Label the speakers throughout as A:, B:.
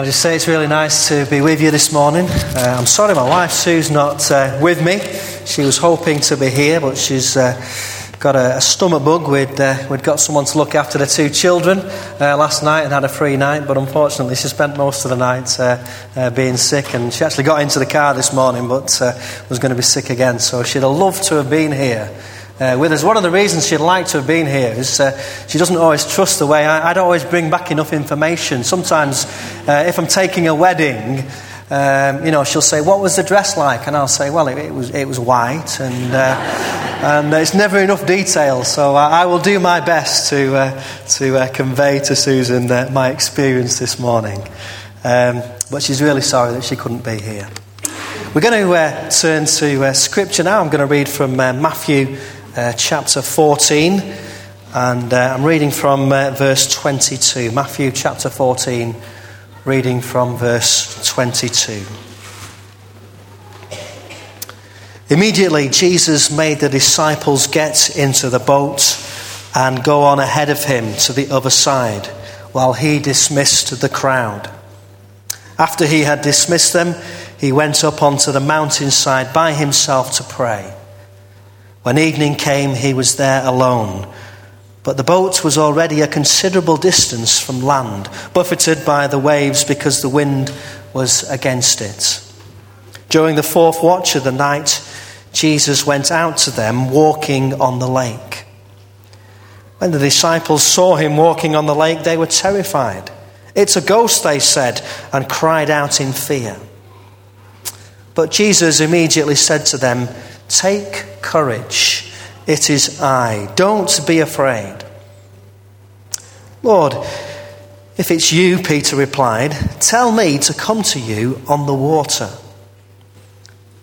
A: Can I just say it's really nice to be with you this morning? Uh, I'm sorry my wife Sue's not uh, with me. She was hoping to be here, but she's uh, got a, a, stomach bug. We'd, uh, we'd got someone to look after the two children uh, last night and had a free night, but unfortunately she spent most of the night uh, being sick. And she actually got into the car this morning, but was going to be sick again. So she'd have loved to have been here uh, with us. One of the reasons she'd like to have been here is uh, she doesn't always trust the way I, don't always bring back enough information. Sometimes, uh, if I'm taking a wedding, um, you know, she'll say, "What was the dress like?" And I'll say, "Well, it, it was it was white," and uh, and it's never enough detail. So I, I will do my best to uh, to uh, convey to Susan my experience this morning. Um, but she's really sorry that she couldn't be here. We're going to turn to Scripture now. I'm going to read from Matthew uh, chapter 14, and uh, I'm reading from uh, verse 22. Matthew chapter 14, reading from verse 22. Immediately, Jesus made the disciples get into the boat and go on ahead of him to the other side while he dismissed the crowd. After he had dismissed them, he went up onto the mountainside by himself to pray. When evening came, he was there alone. But the boat was already a considerable distance from land, buffeted by the waves because the wind was against it. During the fourth watch of the night, Jesus went out to them walking on the lake. When the disciples saw him walking on the lake, they were terrified. It's a ghost, they said, and cried out in fear. But Jesus immediately said to them, Take courage. It is I. Don't be afraid. Lord, if it's you, Peter replied, tell me to come to you on the water.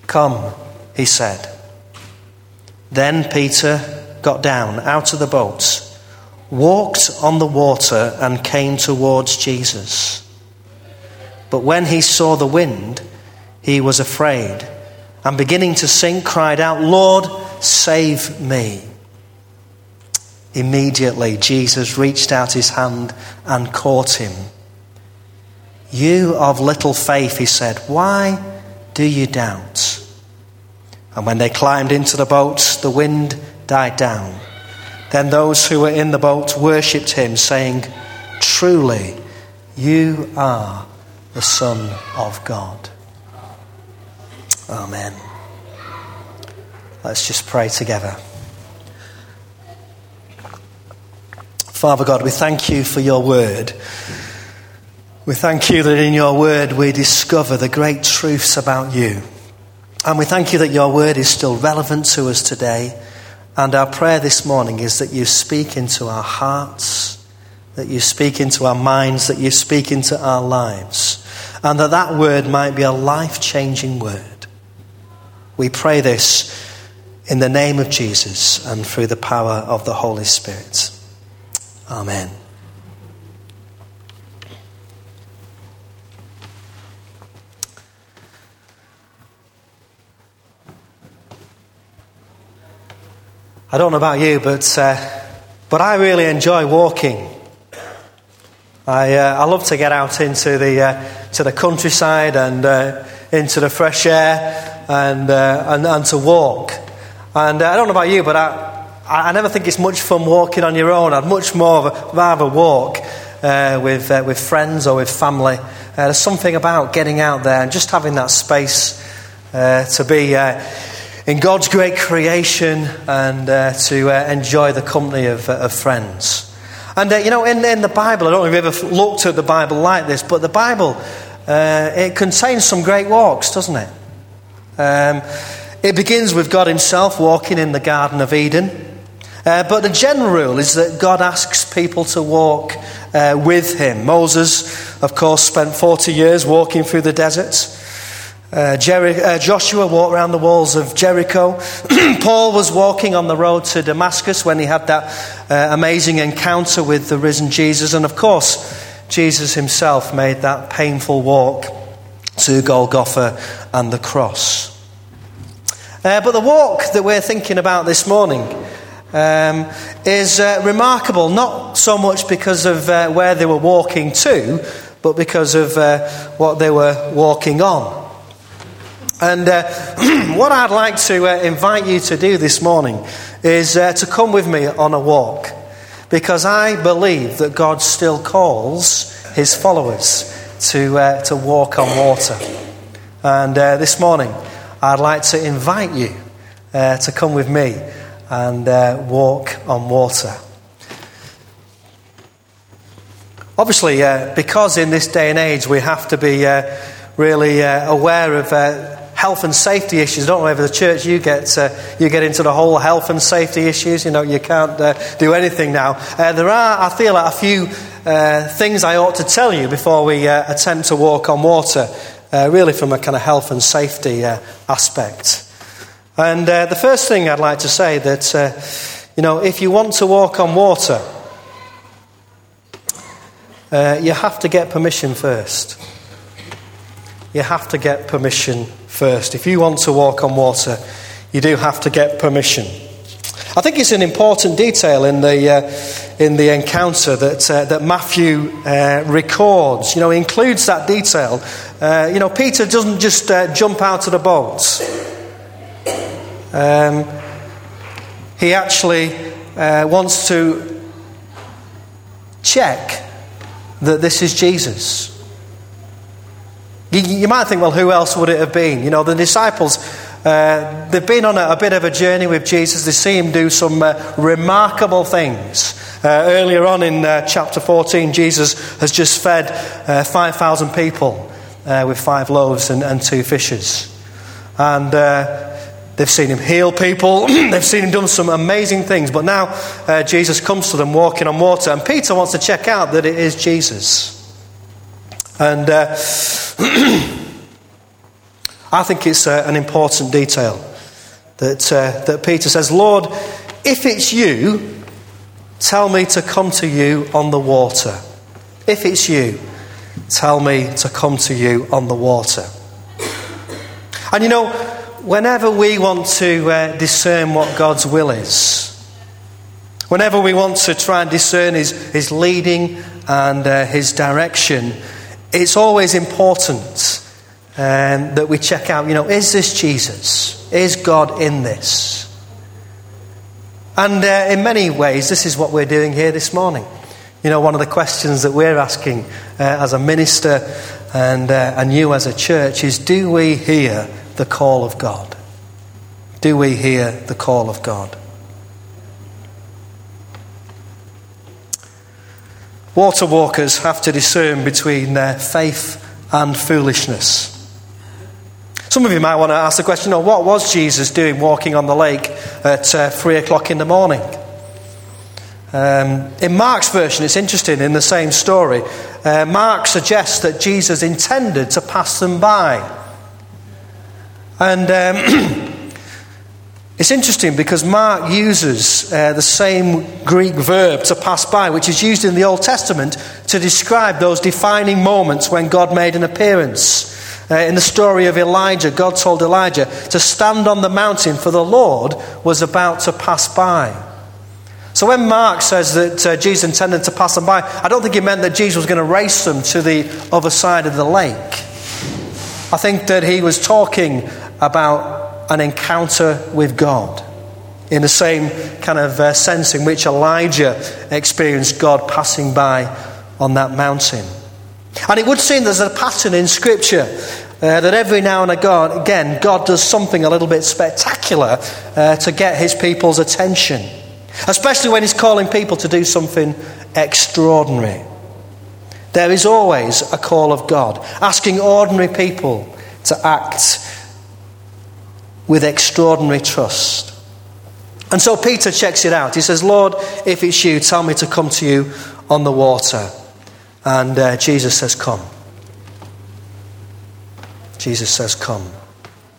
A: Come, he said. Then Peter got down out of the boat, walked on the water, and came towards Jesus. But when he saw the wind, he was afraid and beginning to sink, cried out, Lord, save me. Immediately, Jesus reached out his hand and caught him. You of little faith, he said, why do you doubt? And when they climbed into the boat, the wind died down. Then those who were in the boat worshipped him, saying, Truly, you are the Son of God. Amen. Let's just pray together. Father God, we thank you for your word. We thank you that in your word we discover the great truths about you. And we thank you that your word is still relevant to us today. And our prayer this morning is that you speak into our hearts, that you speak into our minds, that you speak into our lives, and that that word might be a life changing word. We pray this in the name of Jesus and through the power of the Holy Spirit. Amen. I don't know about you, but, uh, but I really enjoy walking. I, uh, I love to get out into the, uh, to the countryside and uh, into the fresh air and, uh, and, and to walk. And uh, I don't know about you, but I, I never think it's much fun walking on your own. I'd much more rather walk uh, with, uh, with friends or with family. Uh, there's something about getting out there and just having that space uh, to be in God's great creation and to enjoy the company of, of friends. And you know, in, in the Bible, I don't know if you've ever looked at the Bible like this, but the Bible, it contains some great walks, doesn't it? Um, it begins with God Himself walking in the Garden of Eden. Uh, but the general rule is that God asks people to walk uh, with Him. Moses, of course, spent 40 years walking through the desert. Uh, uh, Joshua walked around the walls of Jericho. Paul was walking on the road to Damascus when he had that uh, amazing encounter with the risen Jesus. And of course, Jesus himself made that painful walk to Golgotha and the cross. Uh, but the walk that we're thinking about this morning um, is uh, remarkable, not so much because of uh, where they were walking to, but because of uh, what they were walking on. And uh, what I'd like to uh, invite you to do this morning is to come with me on a walk. Because I believe that God still calls his followers to, uh, to walk on water. And uh, this morning, I'd like to invite you uh, to come with me and walk on water. Obviously, because in this day and age we have to be really aware of health and safety issues. Don't know whether the church you get uh, you get into the whole health and safety issues. You know, you can't uh, do anything now. Uh, there are, I feel, like a few uh, things I ought to tell you before we uh, attempt to walk on water. Uh, really, from a kind of health and safety aspect. And the first thing I'd like to say that you know, if you want to walk on water, you have to get permission first. You have to get permission first. If you want to walk on water, you do have to get permission. I think it's an important detail in the, uh, in the encounter that, uh, that Matthew uh, records. You know, he includes that detail. Uh, you know, Peter doesn't just uh, jump out of the boat. Um, he actually uh, wants to check that this is Jesus. You, you, might think, well, who else would it have been? You know, the disciples, uh, they've been on a, a, bit of a journey with Jesus. They see him do some uh, remarkable things. Uh, earlier on in uh, chapter 14, Jesus has just fed uh, 5,000 people uh, with five loaves and, and two fishes. And they've seen him heal people, they've seen him do some amazing things. But now Jesus comes to them walking on water, and Peter wants to check out that it is Jesus. And uh, I think it's uh, an important detail that, uh, that Peter says, Lord, if it's you, tell me to come to you on the water. If it's you, tell me to come to you on the water. And you know, whenever we want to uh, discern what God's will is, whenever we want to try and discern His, his leading and uh, His direction, it's always important um, that we check out, you know, is this Jesus? Is God in this? And uh, in many ways, this is what we're doing here this morning. You know, one of the questions that we're asking uh, as a minister and, uh, and you as a church is do we hear the call of God? Do we hear the call of God? Water walkers have to discern between their faith and foolishness. Some of you might want to ask the question oh, what was Jesus doing walking on the lake at uh, three o'clock in the morning? Um, in Mark's version, it's interesting, in the same story, uh, Mark suggests that Jesus intended to pass them by. And um, It's interesting because Mark uses uh, the same Greek verb to pass by, which is used in the Old Testament to describe those defining moments when God made an appearance. Uh, in the story of Elijah, God told Elijah to stand on the mountain, for the Lord was about to pass by. So when Mark says that uh, Jesus intended to pass them by, I don't think he meant that Jesus was going to race them to the other side of the lake. I think that he was talking about an encounter with God in the same kind of uh, sense in which Elijah experienced God passing by on that mountain. And it would seem there's a pattern in Scripture uh, that every now and again God does something a little bit spectacular uh, to get his people's attention, especially when he's calling people to do something extraordinary. There is always a call of God, asking ordinary people to act with extraordinary trust. And so Peter checks it out. He says, Lord, if it's you, tell me to come to you on the water. And uh, Jesus says, Come. Jesus says, Come.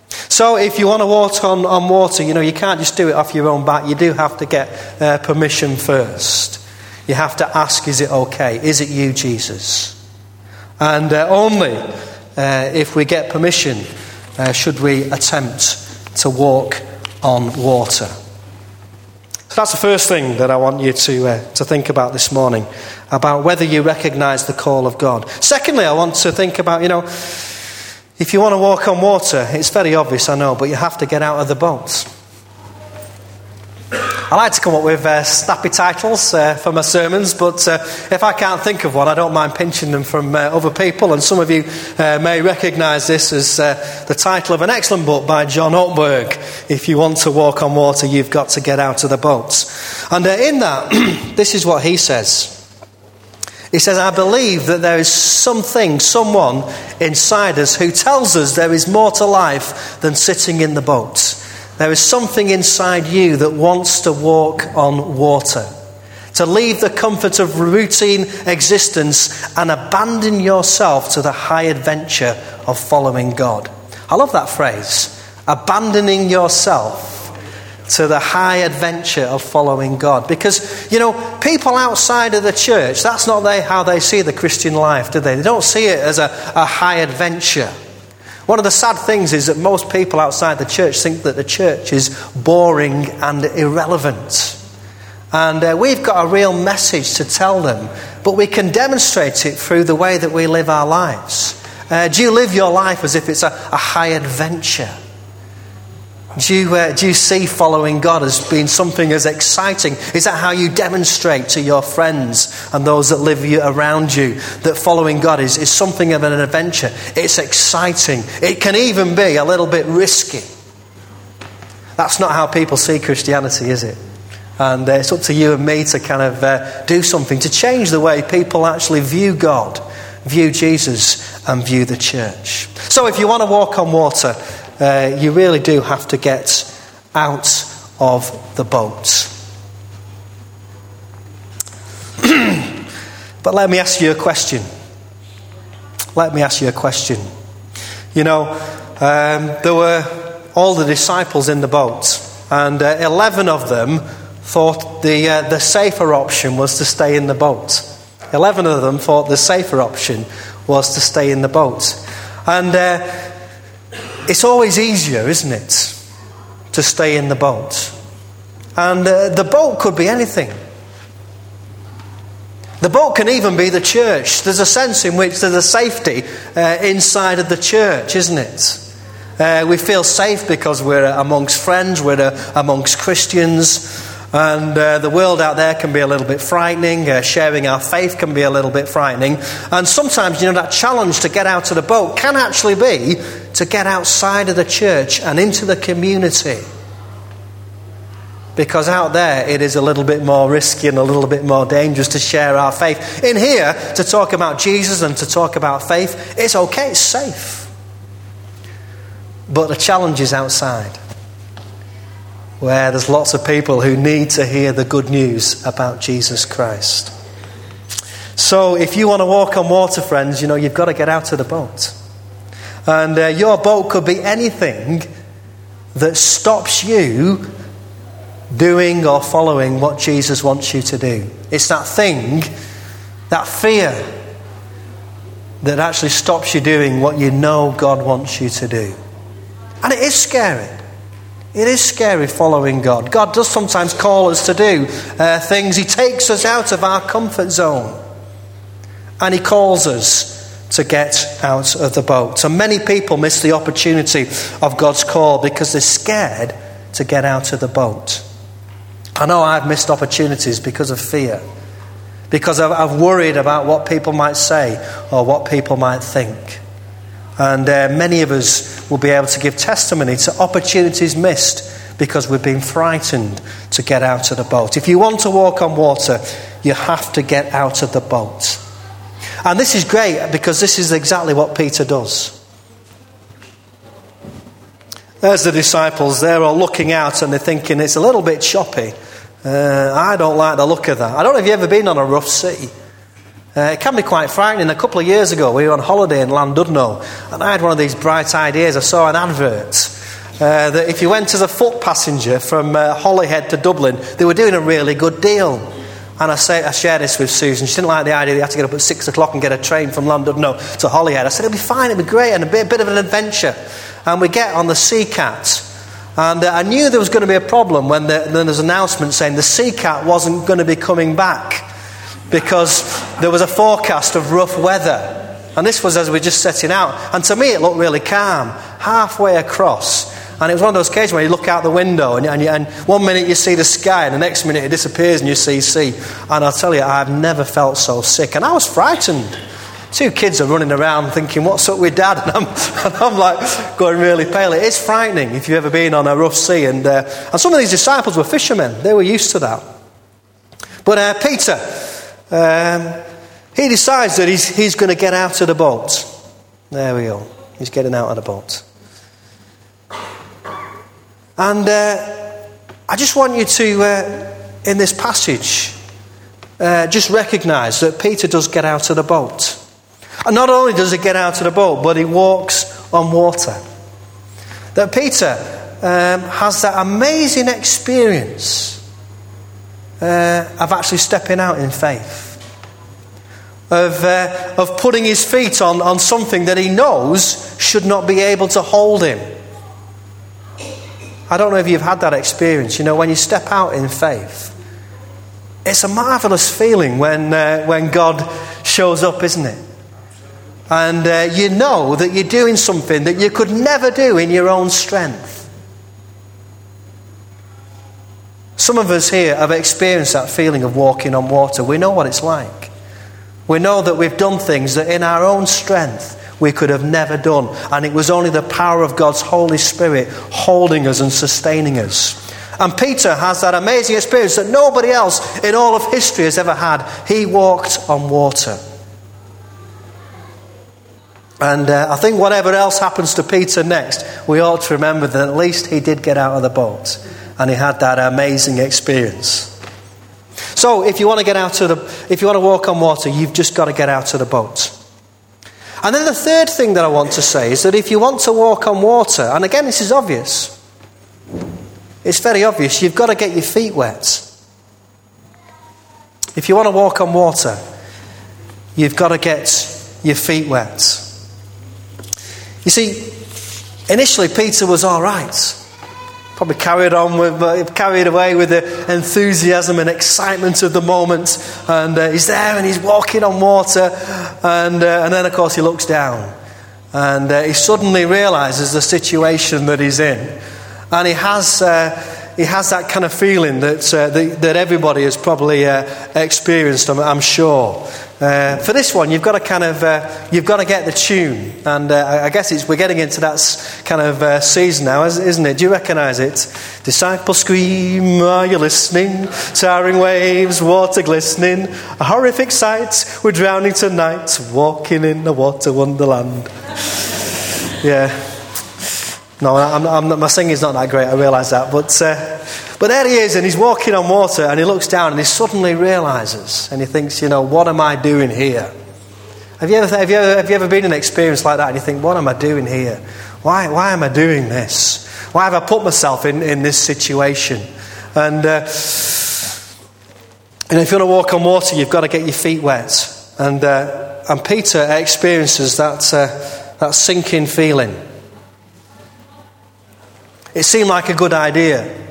A: So if you want to walk on, on water, you know, you can't just do it off your own back. You do have to get uh, permission first. You have to ask, Is it okay? Is it you, Jesus? And uh, only uh, if we get permission should we attempt to walk on water. So that's the first thing that I want you to, uh, to think about this morning about whether you recognize the call of God. Secondly, I want to think about, you know, if you want to walk on water, it's very obvious, I know, but you have to get out of the boat. I like to come up with uh, snappy titles uh, for my sermons, but uh, if I can't think of one, I don't mind pinching them from uh, other people. And some of you uh, may recognise this as uh, the title of an excellent book by John Ortberg. If you want to walk on water, you've got to get out of the boat. And in that, this is what he says. He says, I believe that there is something, someone inside us who tells us there is more to life than sitting in the boat. There is something inside you that wants to walk on water, to leave the comfort of routine existence and abandon yourself to the high adventure of following God. I love that phrase abandoning yourself to the high adventure of following God. Because, you know, people outside of the church, that's not they, how they see the Christian life, do they? They don't see it as a, a high adventure. One of the sad things is that most people outside the church think that the church is boring and irrelevant. And uh, we've got a real message to tell them, but we can demonstrate it through the way that we live our lives. Uh, do you live your life as if it's a, a high adventure? Do you, uh, do you see following God as being something as exciting? Is that how you demonstrate to your friends and those that live around you that following God is, is something of an adventure? It's exciting. It can even be a little bit risky. That's not how people see Christianity, is it? And uh, it's up to you and me to kind of uh, do something to change the way people actually view God, view Jesus, and view the church. So if you want to walk on water, uh, you really do have to get out of the boat. but let me ask you a question. Let me ask you a question. You know, um, there were all the disciples in the boat, and uh, 11 of them thought the, uh, the safer option was to stay in the boat. 11 of them thought the safer option was to stay in the boat. And uh, it's always easier, isn't it, to stay in the boat? And uh, the boat could be anything. The boat can even be the church. There's a sense in which there's a safety uh, inside of the church, isn't it? Uh, we feel safe because we're amongst friends, we're uh, amongst Christians. And uh, the world out there can be a little bit frightening. Uh, sharing our faith can be a little bit frightening. And sometimes, you know, that challenge to get out of the boat can actually be to get outside of the church and into the community. Because out there it is a little bit more risky and a little bit more dangerous to share our faith. In here, to talk about Jesus and to talk about faith, it's okay, it's safe. But the challenge is outside where there's lots of people who need to hear the good news about Jesus Christ. So, if you want to walk on water, friends, you know, you've got to get out of the boat. And uh, your boat could be anything that stops you doing or following what Jesus wants you to do. It's that thing, that fear, that actually stops you doing what you know God wants you to do. And it is scary. It is scary following God. God does sometimes call us to do uh, things, He takes us out of our comfort zone. And He calls us to get out of the boat. So many people miss the opportunity of God's call because they're scared to get out of the boat. I know I've missed opportunities because of fear, because I've worried about what people might say or what people might think. And uh, many of us will be able to give testimony to opportunities missed because we've been frightened to get out of the boat. If you want to walk on water, you have to get out of the boat. And this is great because this is exactly what Peter does. There's the disciples, they're all looking out and they're thinking it's a little bit choppy. Uh, I don't like the look of that. I don't know if you've ever been on a rough sea. Uh, it can be quite frightening. A couple of years ago, we were on holiday in Llandudno, and I had one of these bright ideas. I saw an advert uh, that if you went as a foot passenger from uh, Holyhead to Dublin, they were doing a really good deal. And I, say, I shared this with Susan. She didn't like the idea that you had to get up at six o'clock and get a train from London no, to Holyhead. I said, it'll be fine, it'll be great, and a bit, a bit of an adventure. And we get on the Sea Cat, And uh, I knew there was going to be a problem when the, there was an announcement saying the Sea Cat wasn't going to be coming back because there was a forecast of rough weather. And this was as we were just setting out. And to me, it looked really calm, halfway across. And it was one of those occasions where you look out the window and, and, and, one minute you see the sky and the next minute it disappears and you see sea. And I'll tell you, I've never felt so sick. And I was frightened. Two kids are running around thinking, What's up with dad? And I'm, and I'm like going really pale. It is frightening if you've ever been on a rough sea. And, uh, and some of these disciples were fishermen, they were used to that. But uh, Peter, um, he decides that he's, he's going to get out of the boat. There we go. He's getting out of the boat. And uh, I just want you to, uh, in this passage, uh, just recognize that Peter does get out of the boat. And not only does he get out of the boat, but he walks on water. That Peter um, has that amazing experience uh, of actually stepping out in faith. Of, uh, of putting his feet on, on something that he knows should not be able to hold him. I don't know if you've had that experience. You know, when you step out in faith, it's a marvelous feeling when, uh, when God shows up, isn't it? And uh, you know that you're doing something that you could never do in your own strength. Some of us here have experienced that feeling of walking on water. We know what it's like. We know that we've done things that in our own strength we could have never done. And it was only the power of God's Holy Spirit holding us and sustaining us. And Peter has that amazing experience that nobody else in all of history has ever had. He walked on water. And uh, I think whatever else happens to Peter next, we ought to remember that at least he did get out of the boat and he had that amazing experience. So, if you want to get out of the, if you want to walk on water, you've just got to get out of the boat. And then the third thing that I want to say is that if you want to walk on water, and again, this is obvious, it's very obvious, you've got to get your feet wet. If you want to walk on water, you've got to get your feet wet. You see, initially Peter was all right probably carried on with, uh, carried away with the enthusiasm and excitement of the moment. And uh, he's there and he's walking on water. And, uh, and then, of course, he looks down. And uh, he suddenly realizes the situation that he's in. And he has, uh, he has that kind of feeling that, uh, that, that, everybody has probably experienced, I'm, I'm sure. Uh, for this one, you've got to kind of uh, you've got to get the tune, and uh, I guess we're getting into that kind of uh, season now, isn't it? Do you recognise it? Disciples scream, are you listening? Towering waves, water glistening, a horrific sight. We're drowning tonight, walking in a water wonderland. yeah. No, I'm, I'm not, my singing's not that great. I realise that, but uh, but there he is, and he's walking on water, and he looks down, and he suddenly realizes, and he thinks, you know, what am I doing here? Have you ever, have you ever, have you ever been in an experience like that, and you think, what am I doing here? Why, why am I doing this? Why have I put myself in, in this situation? And, uh, and if you want to walk on water, you've got to get your feet wet. And, uh, and Peter experiences that, uh, that sinking feeling. It seemed like a good idea.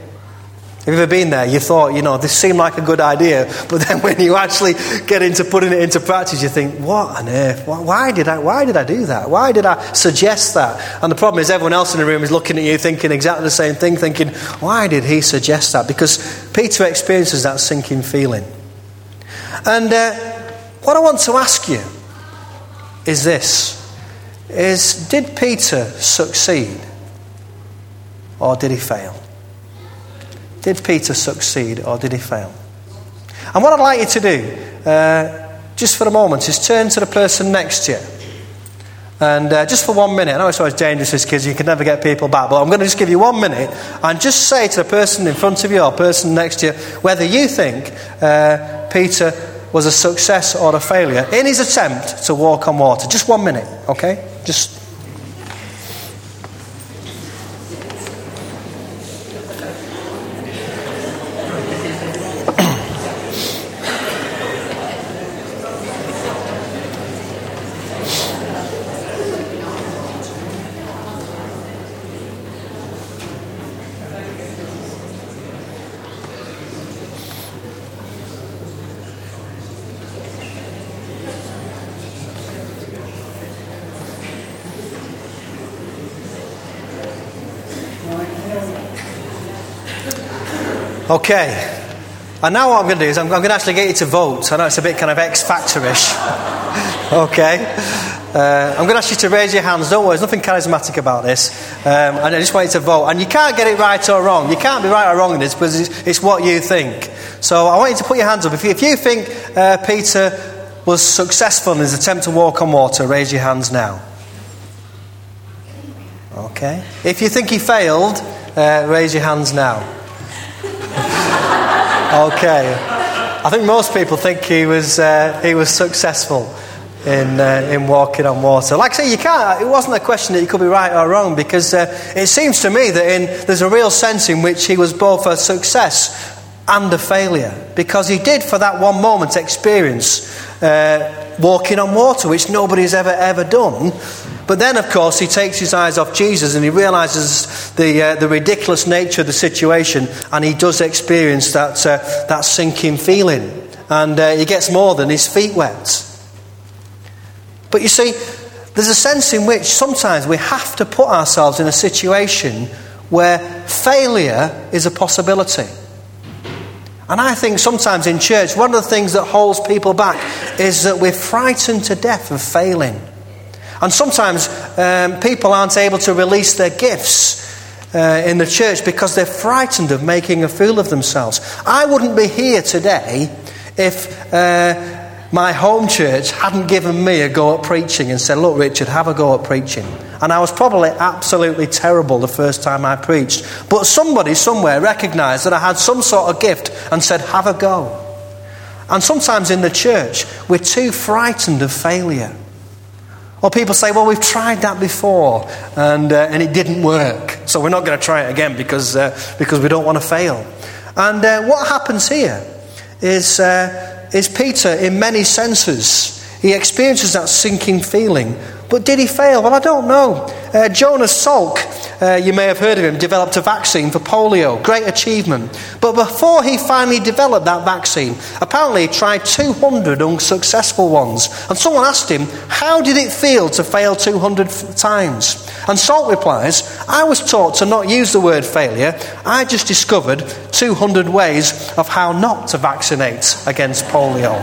A: Have you ever been there? You thought, you know, this seemed like a good idea, but then when you actually get into putting it into practice, you think, what on earth? Why did I, why did I do that? Why did I suggest that? And the problem is, everyone else in the room is looking at you thinking exactly the same thing, thinking, why did he suggest that? Because Peter experiences that sinking feeling. And uh, what I want to ask you is this is did Peter succeed or did he fail? Did Peter succeed or did he fail? And what I'd like you to do, uh, just for a moment, is turn to the person next to you. And uh, just for one minute, I know it's always dangerous because you can never get people back, but I'm going to just give you one minute and just say to the person in front of you or person next to you whether you think uh, Peter was a success or a failure in his attempt to walk on water. Just one minute, okay? Just Okay. And now what I'm going to do is I'm, I'm going to actually get you to vote. I know it's a bit kind of X Factor-ish. okay. Uh, I'm going to ask you to raise your hands. Don't worry, there's nothing charismatic about this. Um, and I just want you to vote. And you can't get it right or wrong. You can't be right or wrong in this because it's, it's what you think. So I want you to put your hands up. If you, if you think uh, Peter was successful in his attempt to walk on water, raise your hands now. Okay. If you think he failed, uh, raise your hands now. Okay. I think most people think he was, uh, he was successful in, uh, in walking on water. Like I say, you can't, it wasn't a question that you could be right or wrong because uh, it seems to me that in, there's a real sense in which he was both a success and a failure because he did, for that one moment, experience uh, walking on water, which nobody's ever, ever done. But then, of course, he takes his eyes off Jesus and he realizes the, uh, the ridiculous nature of the situation and he does experience that, uh, that sinking feeling. And uh, he gets more than his feet wet. But you see, there's a sense in which sometimes we have to put ourselves in a situation where failure is a possibility. And I think sometimes in church, one of the things that holds people back is that we're frightened to death of failing. And sometimes um, people aren't able to release their gifts uh, in the church because they're frightened of making a fool of themselves. I wouldn't be here today if uh, my home church hadn't given me a go at preaching and said, Look, Richard, have a go at preaching. And I was probably absolutely terrible the first time I preached. But somebody somewhere recognized that I had some sort of gift and said, Have a go. And sometimes in the church, we're too frightened of failure. Or people say, Well, we've tried that before and, uh, and it didn't work. So we're not going to try it again because, uh, because we don't want to fail. And uh, what happens here is, uh, is Peter, in many senses, he experiences that sinking feeling but did he fail? Well, I don't know. Uh, Jonas Salk, uh, you may have heard of him, developed a vaccine for polio. Great achievement. But before he finally developed that vaccine, apparently he tried 200 unsuccessful ones. And someone asked him, How did it feel to fail 200 times? And Salk replies, I was taught to not use the word failure. I just discovered 200 ways of how not to vaccinate against polio.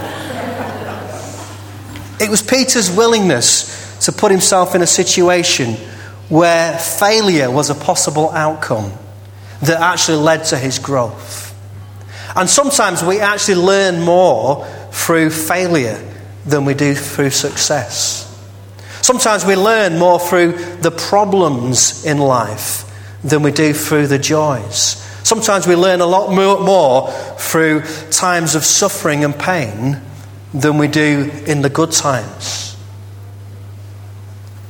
A: It was Peter's willingness to put himself in a situation where failure was a possible outcome that actually led to his growth. And sometimes we actually learn more through failure than we do through success. Sometimes we learn more through the problems in life than we do through the joys. Sometimes we learn a lot more through times of suffering and pain than we do in the good times.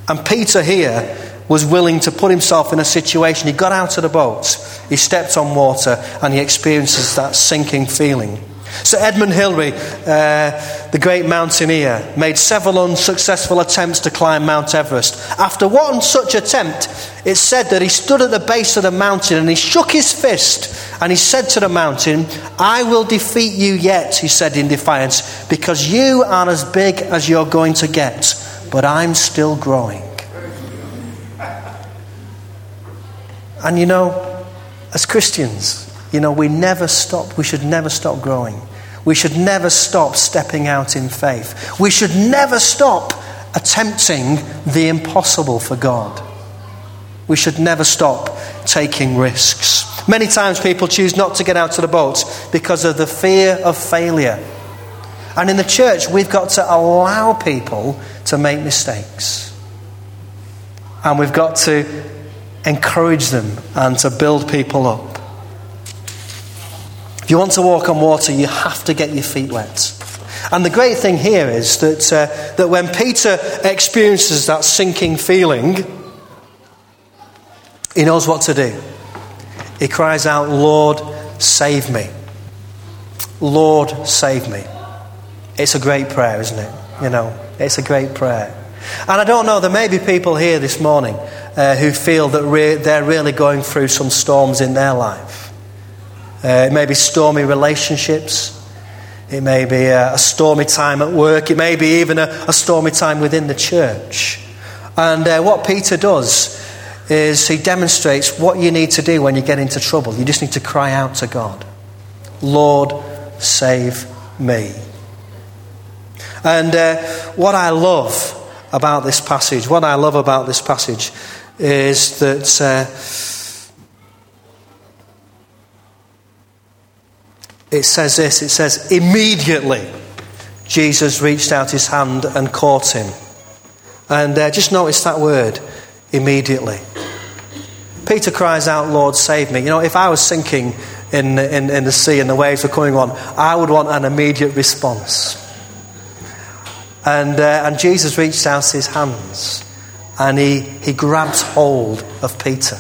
A: And Peter here was willing to put himself in a situation. He got out of the boat, he stepped on water, and he experiences that sinking feeling. So, Edmund Hillary, uh, the great mountaineer, made several unsuccessful attempts to climb Mount Everest. After one such attempt, it's said that he stood at the base of the mountain and he shook his fist and he said to the mountain, I will defeat you yet, he said in defiance, because you are as big as you're going to get but I'm still growing. And you know, as Christians, you know, we never stop, we should never stop growing. We should never stop stepping out in faith. We should never stop attempting the impossible for God. We should never stop taking risks. Many times people choose not to get out of the boat because of the fear of failure. And in the church, we've got to allow people to make mistakes. And we've got to encourage them and to build people up. If you want to walk on water, you have to get your feet wet. And the great thing here is that, uh, that when Peter experiences that sinking feeling, he knows what to do. He cries out, Lord, save me. Lord, save me. It's a great prayer, isn't it? You know, it's a great prayer. And I don't know, there may be people here this morning uh, who feel that re- they're really going through some storms in their life. Uh, it may be stormy relationships. It may be a, a stormy time at work. It may be even a, a stormy time within the church. And uh, what Peter does is he demonstrates what you need to do when you get into trouble. You just need to cry out to God. Lord, save me. And uh, what I love about this passage, what I love about this passage is that uh, it says this it says, immediately Jesus reached out his hand and caught him. And uh, just notice that word, immediately. Peter cries out, Lord, save me. You know, if I was sinking in, in, in the sea and the waves were coming on, I would want an immediate response. And, uh, and Jesus reached out his hands and he, he grabs hold of Peter.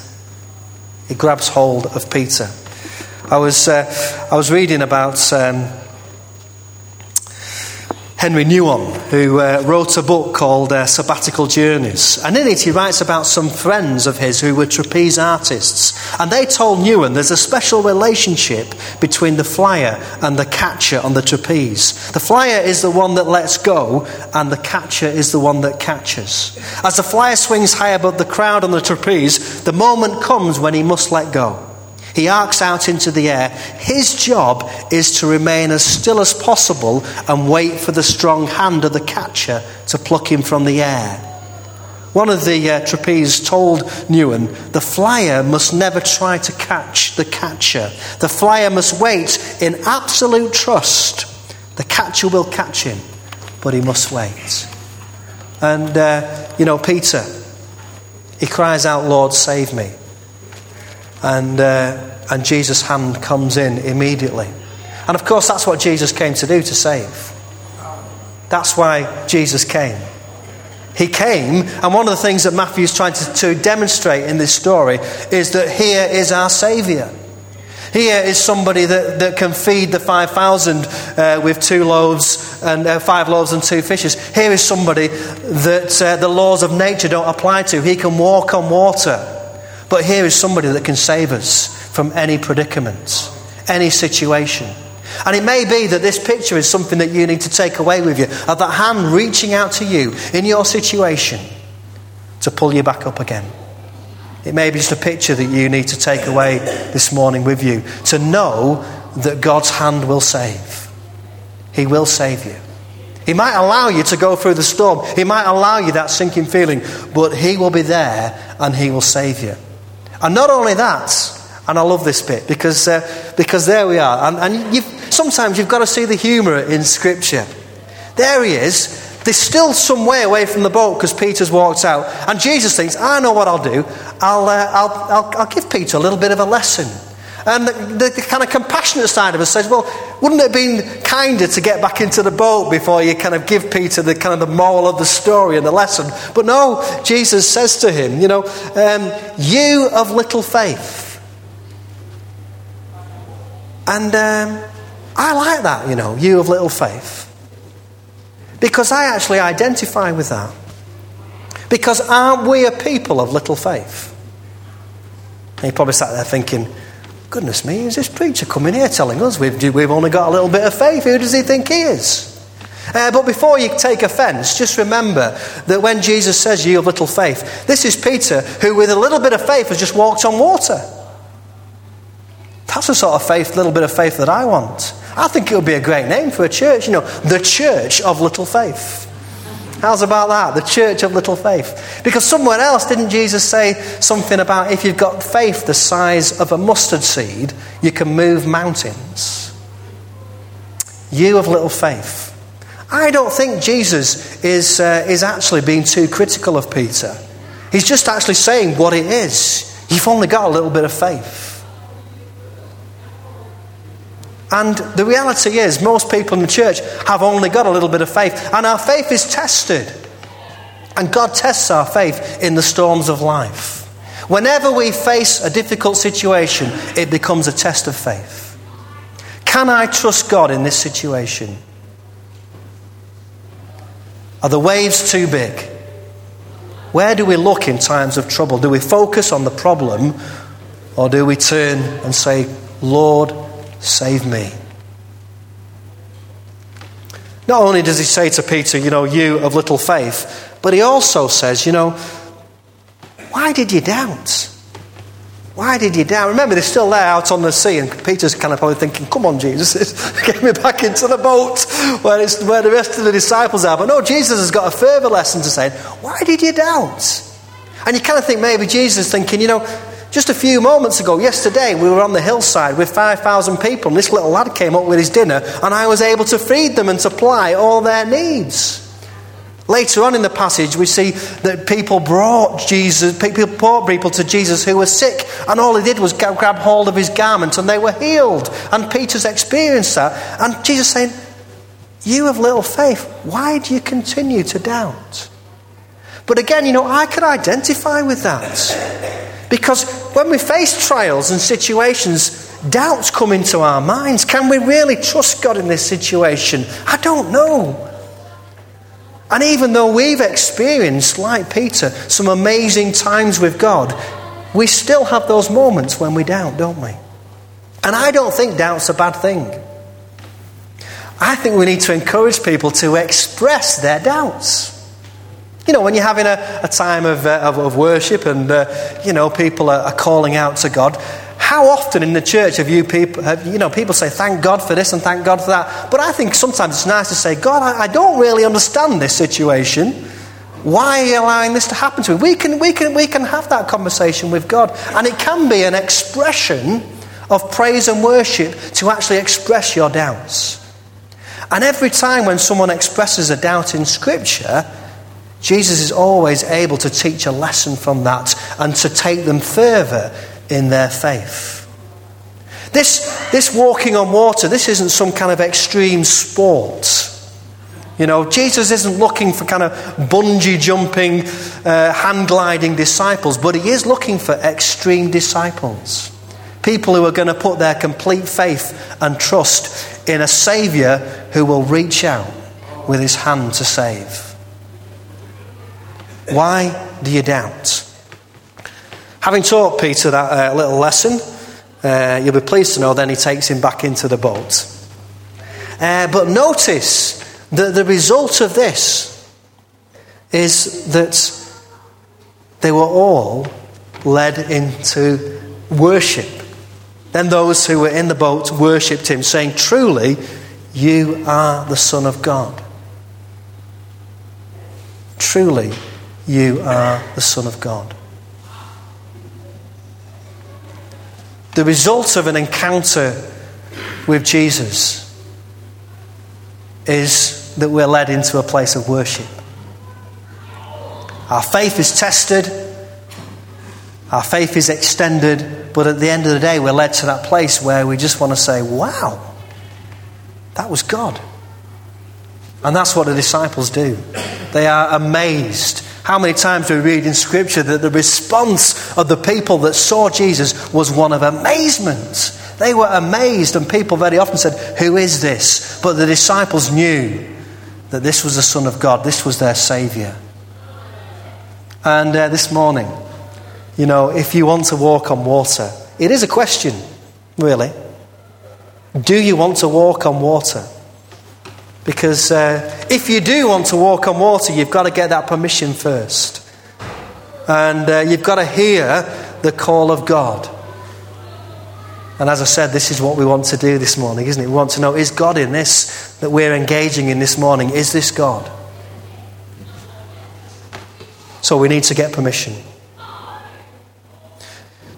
A: He grabs hold of Peter. I was, uh, I was reading about. Um, Henri Nouwen, who uh, wrote a book called uh, Sabbatical Journeys. And in it, he writes about some friends of his who were trapeze artists. And they told Nouwen there's a special relationship between the flyer and the catcher on the trapeze. The flyer is the one that lets go, and the catcher is the one that catches. As the flyer swings high above the crowd on the trapeze, the moment comes when he must let go. He arcs out into the air. His job is to remain as still as possible and wait for the strong hand of the catcher to pluck him from the air. One of the uh, trapeze told Nouwen, the flyer must never try to catch the catcher. The flyer must wait in absolute trust. The catcher will catch him, but he must wait. And, uh, you know, Peter, he cries out, Lord, save me. And, uh, and Jesus' hand comes in immediately. And of course, that's what Jesus came to do to save. That's why Jesus came. He came, and one of the things that Matthew is trying to, to demonstrate in this story is that here is our Saviour. Here is somebody that, that can feed the 5,000 uh, with two loaves and uh, five loaves and two fishes. Here is somebody that uh, the laws of nature don't apply to. He can walk on water. But here is somebody that can save us from any predicament, any situation. And it may be that this picture is something that you need to take away with you of that hand reaching out to you in your situation to pull you back up again. It may be just a picture that you need to take away this morning with you to know that God's hand will save. He will save you. He might allow you to go through the storm, He might allow you that sinking feeling, but He will be there and He will save you. And not only that, and I love this bit because, uh, because there we are. And, and you've, sometimes you've got to see the humour in Scripture. There he is. They're still some way away from the boat because Peter's walked out. And Jesus thinks, I know what I'll do. I'll, uh, I'll, I'll, I'll, give Peter a little bit of a lesson. And the, the, the, kind of compassionate side of us says, well, wouldn't it have been kinder to get back into the boat before you kind of give Peter the kind of the moral of the story and the lesson? But no, Jesus says to him, you know, um, you of little faith. And um, I like that, you know, you of little faith. Because I actually identify with that. Because aren't we a people of little faith? And he probably sat there thinking, Goodness me, is this preacher coming here telling us we've, we've only got a little bit of faith? Who does he think he is? Uh, but before you take offense, just remember that when Jesus says, You have little faith, this is Peter who, with a little bit of faith, has just walked on water. That's the sort of faith, little bit of faith that I want. I think it would be a great name for a church, you know, the Church of Little Faith. How's about that? The church of little faith. Because somewhere else, didn't Jesus say something about if you've got faith the size of a mustard seed, you can move mountains? You of little faith. I don't think Jesus is, uh, is actually being too critical of Peter. He's just actually saying what it is. You've only got a little bit of faith. And the reality is, most people in the church have only got a little bit of faith, and our faith is tested. And God tests our faith in the storms of life. Whenever we face a difficult situation, it becomes a test of faith. Can I trust God in this situation? Are the waves too big? Where do we look in times of trouble? Do we focus on the problem or do we turn and say, Lord, Save me. Not only does he say to Peter, you know, you of little faith, but he also says, you know, why did you doubt? Why did you doubt? Remember, they're still there out on the sea, and Peter's kind of probably thinking, Come on, Jesus, get me back into the boat where, where the rest of the disciples are. But no, Jesus has got a further lesson to say. Why did you doubt? And you kind of think maybe Jesus is thinking, you know, just a few moments ago, yesterday, we were on the hillside with 5,000 people, and this little lad came up with his dinner, and I was able to feed them and supply all their needs. Later on in the passage, we see that people brought Jesus, people brought people to Jesus who were sick, and all he did was grab hold of his garment, and they were healed. And Peter's experienced that, and Jesus saying, "You have little faith. Why do you continue to doubt?" But again, you know, I could identify with that because when we face trials and situations, doubts come into our minds. Can we really trust God in this situation? I don't know. And even though we've experienced, like Peter, some amazing times with God, we still have those moments when we doubt, don't we? And I don't think doubt's a bad thing. I think we need to encourage people to express their doubts. You know, when you're having a, a time of, uh, of, of, worship and, uh, you know, people are, are calling out to God, how often in the church have you people, have, you know, people say, thank God for this and thank God for that. But I think sometimes it's nice to say, God, I, I don't really understand this situation. Why are you allowing this to happen to me? We can, we, can, we can have that conversation with God. And it can be an expression of praise and worship to actually express your doubts. And every time when someone expresses a doubt in Scripture, Jesus is always able to teach a lesson from that and to take them further in their faith. This, this walking on water, this isn't some kind of extreme sport. You know, Jesus isn't looking for kind of bungee jumping, uh, hang gliding disciples, but he is looking for extreme disciples. People who are going to put their complete faith and trust in a Saviour who will reach out with his hand to save. Why do you doubt? Having taught Peter that uh, little lesson, uh, you'll be pleased to know then he takes him back into the boat. Uh, but notice that the result of this is that they were all led into worship. Then those who were in the boat worshipped him, saying, Truly, you are the Son of God. Truly, you are the Son of God. The result of an encounter with Jesus is that we're led into a place of worship. Our faith is tested, our faith is extended, but at the end of the day, we're led to that place where we just want to say, Wow, that was God. And that's what the disciples do. They are amazed how many times do we read in Scripture that the response of the people that saw Jesus was one of amazement? They were amazed, and people very often said, Who is this? But the disciples knew that this was the Son of God, this was their Saviour. And uh, this morning, you know, if you want to walk on water, it is a question, really. Do you want to walk on water? Because uh, if you do want to walk on water, you've got to get that permission first. And uh, you've got to hear the call of God. And as I said, this is what we want to do this morning, isn't it? We want to know is God in this that we're engaging in this morning? Is this God? So we need to get permission.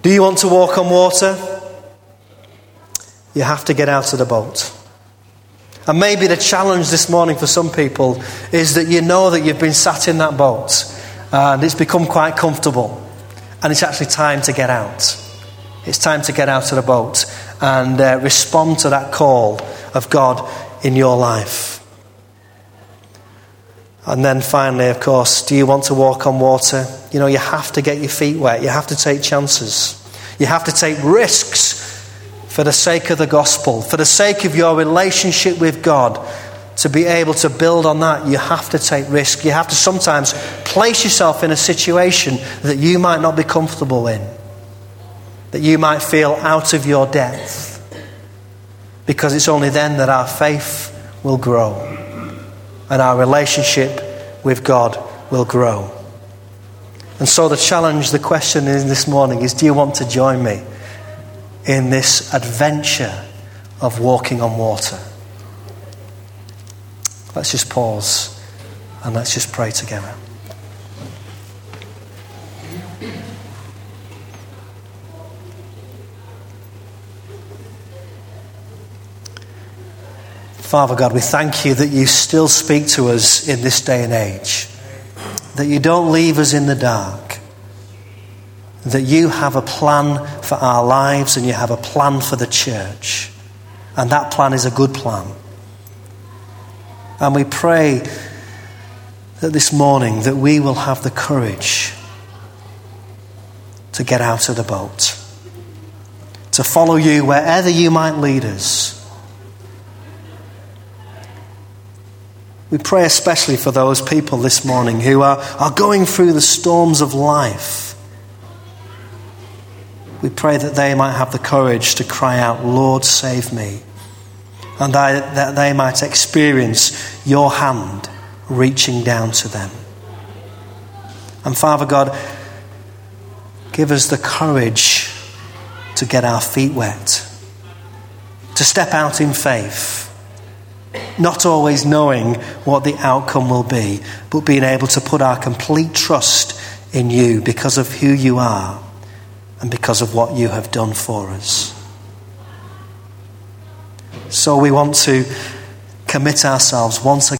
A: Do you want to walk on water? You have to get out of the boat. And maybe the challenge this morning for some people is that you know that you've been sat in that boat and it's become quite comfortable. And it's actually time to get out. It's time to get out of the boat and uh, respond to that call of God in your life. And then finally, of course, do you want to walk on water? You know, you have to get your feet wet. You have to take chances. You have to take risks for the sake of the gospel, for the sake of your relationship with God, to be able to build on that, you have to take risk. You have to sometimes place yourself in a situation that you might not be comfortable in, that you might feel out of your depth, because it's only then that our faith will grow and our relationship with God will grow. And so the challenge, the question is this morning is do you want to join me in this adventure of walking on water? Let's just pause and let's just pray together. Father God, we thank you that you still speak to us in this day and age, that you don't leave us in the dark, that you have a plan for our lives and you have a plan for the church. And that plan is a good plan. And we pray that this morning that we will have the courage to get out of the boat, to follow you wherever you might lead us We pray especially for those people this morning who are, are going through the storms of life. We pray that they might have the courage to cry out, Lord, save me. And that they might experience your hand reaching down to them. And Father God, give us the courage to get our feet wet, to step out in faith not always knowing what the outcome will be, but being able to put our complete trust in you because of who you are and because of what you have done for us. So we want to commit ourselves once again.